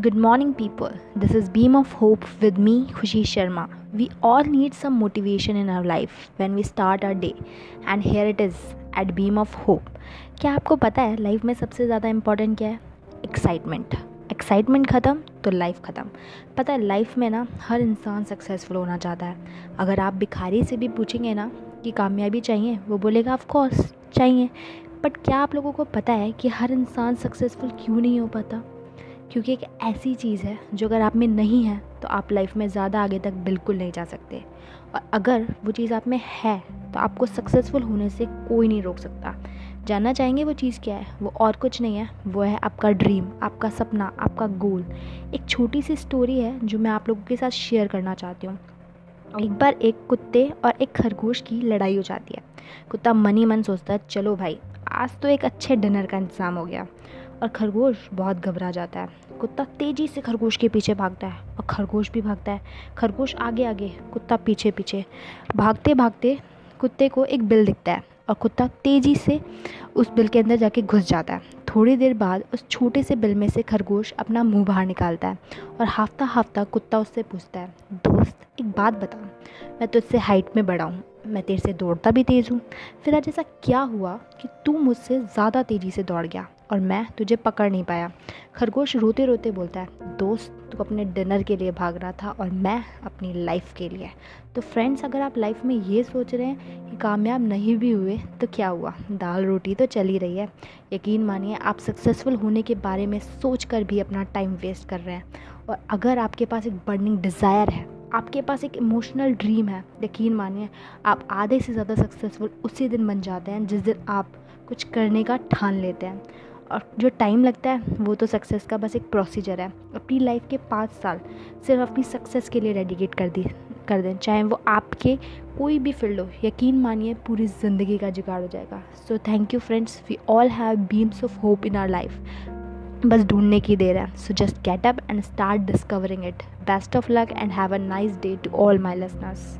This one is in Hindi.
Good morning, people. This is Beam of Hope with me, Khushi Sharma. We all need some motivation in our life when we start our day, and here it is at Beam of Hope. क्या आपको पता है लाइफ में सबसे ज़्यादा इम्पोर्टेंट क्या है? एक्साइटमेंट एक्साइटमेंट ख़त्म तो लाइफ ख़त्म. पता है लाइफ में ना हर इंसान सक्सेसफुल होना चाहता है. अगर आप भिखारी से भी पूछेंगे ना कि कामयाबी चाहिए वो बोलेगा ऑफ़ कोर्स चाहिए. बट क्या आप लोगों को पता है कि हर इंसान सक्सेसफुल क्यों नहीं हो पाता? क्योंकि एक ऐसी चीज़ है जो अगर आप में नहीं है तो आप लाइफ में ज़्यादा आगे तक बिल्कुल नहीं जा सकते। और अगर वो चीज़ आप में है तो आपको सक्सेसफुल होने से कोई नहीं रोक सकता। जानना चाहेंगे वो चीज़ क्या है? वो और कुछ नहीं है, वो है आपका ड्रीम आपका सपना, आपका गोल एक छोटी सी स्टोरी है जो मैं आप लोगों के साथ शेयर करना चाहती हूँ। एक बार एक कुत्ते और एक खरगोश की लड़ाई हो जाती है। कुत्ता मनी मन सोचता है, चलो भाई, आज तो एक अच्छे डिनर का इंतज़ाम हो गया। और खरगोश बहुत घबरा जाता है। कुत्ता तेज़ी से खरगोश के पीछे भागता है और खरगोश भी भागता है। खरगोश आगे आगे कुत्ता पीछे पीछे भागते भागते कुत्ते को एक बिल दिखता है और कुत्ता तेज़ी से उस बिल के अंदर जाके घुस जाता है। थोड़ी देर बाद उस छोटे से बिल में से खरगोश अपना मुँह बाहर निकालता है और हाफ्ता हाफ्ता कुत्ता उससे पूछता है, दोस्त, एक बात बता। मैं तुझसे हाइट में बड़ा हूँ। मैं तेरे से दौड़ता भी तेज़ हूँ। फिर आज ऐसा क्या हुआ कि तू मुझसे ज़्यादा तेज़ी से दौड़ गया? और मैं तुझे पकड़ नहीं पाया। खरगोश रोते रोते बोलता है, दोस्त, तू अपने डिनर के लिए भाग रहा था और मैं अपनी लाइफ के लिए। तो फ्रेंड्स, अगर आप लाइफ में ये सोच रहे हैं कि कामयाब नहीं भी हुए तो क्या हुआ? दाल रोटी तो चल ही रही है। यकीन मानिए, आप सक्सेसफुल होने के बारे में सोच कर भी अपना टाइम वेस्ट कर रहे हैं। और अगर आपके पास एक बर्निंग डिज़ायर है, आपके पास एक इमोशनल ड्रीम है, यकीन मानिए, आप आधे से ज़्यादा सक्सेसफुल उसी दिन बन जाते हैं जिस दिन आप कुछ करने का ठान लेते हैं। और जो टाइम लगता है, वो तो सक्सेस का बस एक प्रोसीजर है। अपनी लाइफ के पाँच साल सिर्फ़ अपनी सक्सेस के लिए डेडिकेट कर दी, कर दें। चाहे वो आपके कोई भी फ़ील्ड हो, यकीन मानिए पूरी ज़िंदगी का जुगाड़ हो जाएगा। So thank you friends we all have beams of hope in our life बस ढूँढने की देर है। So just get up and start discovering it best of luck and have a nice day to all my listeners